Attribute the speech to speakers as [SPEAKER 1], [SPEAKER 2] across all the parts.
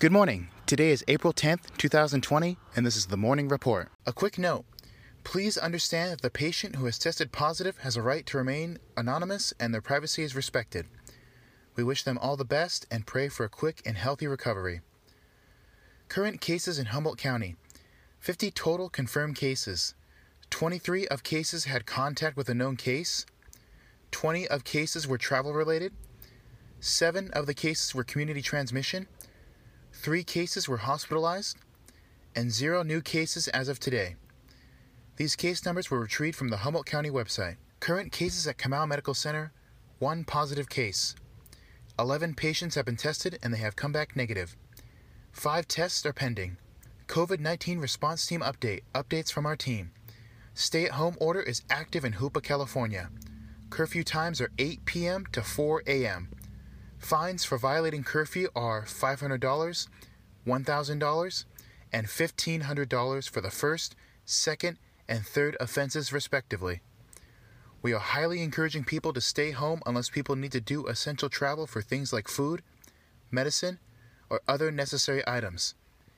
[SPEAKER 1] Good morning. Today is April 10th, 2020, and this is the Morning Report. A quick note please understand that the patient who has tested positive has a right to remain anonymous and their privacy is respected. We wish them all the best and pray for a quick and healthy recovery. Current cases in Humboldt County 50 total confirmed cases. 23 of cases had contact with a known case. 20 of cases were travel related. 7 of the cases were community transmission. Three cases were hospitalized, and zero new cases as of today. These case numbers were retrieved from the Humboldt County website. Current cases at K'ima:w Medical Center one positive case. 11 patients have been tested and they have come back negative. Five tests are pending. COVID 19 response team update updates from our team. Stay at home order is active in Hoopa, California. Curfew times are 8 p.m. to 4 a.m. Fines for violating curfew are $500, $1,000, and $1,500 for the first, second, and third offenses, respectively. We are highly encouraging people to stay home unless people need to do essential travel for things like food, medicine, or other necessary items.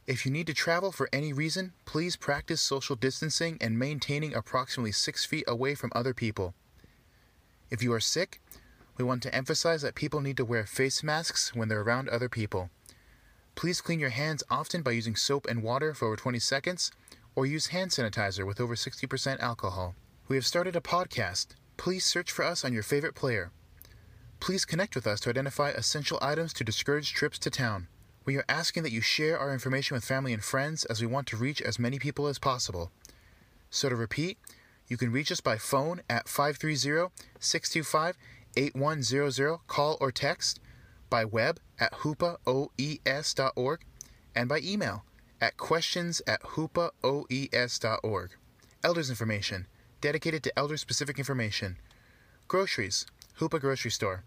[SPEAKER 1] If you need to travel for any reason, please practice social distancing and maintaining approximately six feet away from other people. If you are sick, we want to emphasize that people need to wear face masks when they're around other people. Please clean your hands often by using soap and water for over 20 seconds, or use hand sanitizer with over 60% alcohol. We have started a podcast. Please search for us on your favorite player. Please connect with us to identify essential items to discourage trips to town. We are asking that you share our information with family and friends as we want to reach as many people as possible. So, to repeat, you can reach us by phone at 530 625 8100, call or text, by web at hoopaoes.org, and by email at questions at hoopaoes.org. Elders information, dedicated to elder specific information. Groceries, Hoopa Grocery Store.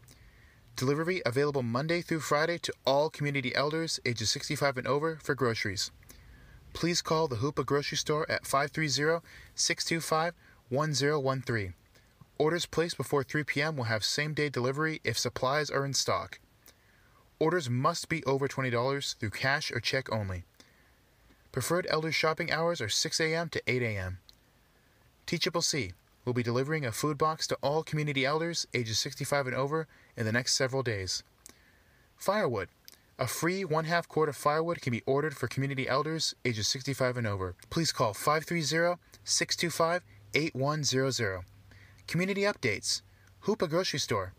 [SPEAKER 1] Delivery available Monday through Friday to all community elders ages 65 and over for groceries. Please call the Hoopa Grocery Store at 530 625 1013. Orders placed before 3 p.m. will have same day delivery if supplies are in stock. Orders must be over $20 through cash or check only. Preferred elder shopping hours are 6 a.m. to 8 a.m. Teachable C will be delivering a food box to all community elders ages 65 and over in the next several days. Firewood. A free one half cord of firewood can be ordered for community elders ages 65 and over. Please call 530 625 8100. Community updates. Hoopa Grocery Store.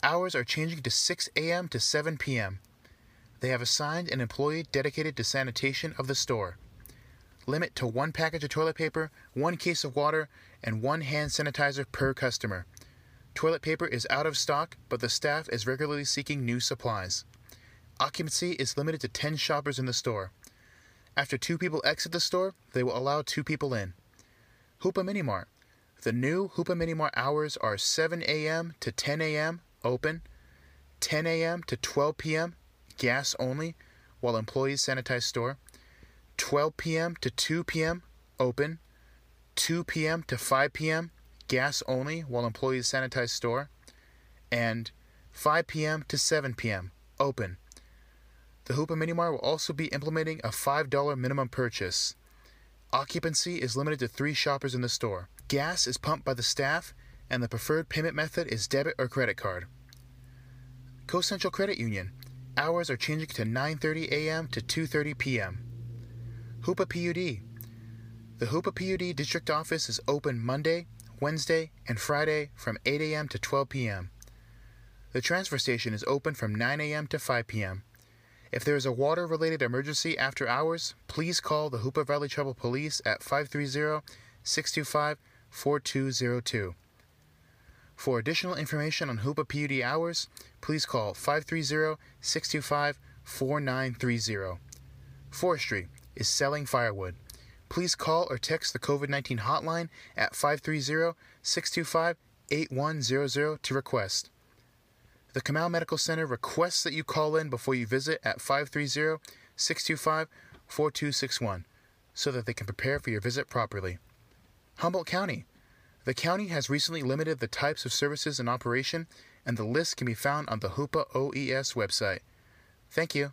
[SPEAKER 1] Hours are changing to 6 a.m. to 7 p.m. They have assigned an employee dedicated to sanitation of the store. Limit to one package of toilet paper, one case of water, and one hand sanitizer per customer. Toilet paper is out of stock, but the staff is regularly seeking new supplies. Occupancy is limited to 10 shoppers in the store. After two people exit the store, they will allow two people in. Hoopa Mini Mart. The new Hoopa Mini Mart hours are 7 a.m. to 10 a.m. open, 10 a.m. to 12 p.m. gas only while employees sanitize store, 12 p.m. to 2 p.m. open, 2 p.m. to 5 p.m. gas only while employees sanitize store, and 5 p.m. to 7 p.m. open. The Hoopa Mini Mart will also be implementing a $5 minimum purchase. Occupancy is limited to three shoppers in the store. Gas is pumped by the staff, and the preferred payment method is debit or credit card. Coast Central Credit Union. Hours are changing to 9:30 a.m. to 2:30 p.m. Hoopa PUD. The Hoopa PUD district office is open Monday, Wednesday, and Friday from 8 a.m. to 12 p.m. The transfer station is open from 9 a.m. to 5 p.m. If there is a water related emergency after hours, please call the Hoopa Valley Tribal Police at 530 625 4202. For additional information on Hoopa PUD hours, please call 530 625 4930. Forestry is selling firewood. Please call or text the COVID 19 hotline at 530 625 8100 to request. The K'ima:w Medical Center requests that you call in before you visit at 530 625 4261 so that they can prepare for your visit properly. Humboldt County. The county has recently limited the types of services in operation, and the list can be found on the Hoopa OES website. Thank you.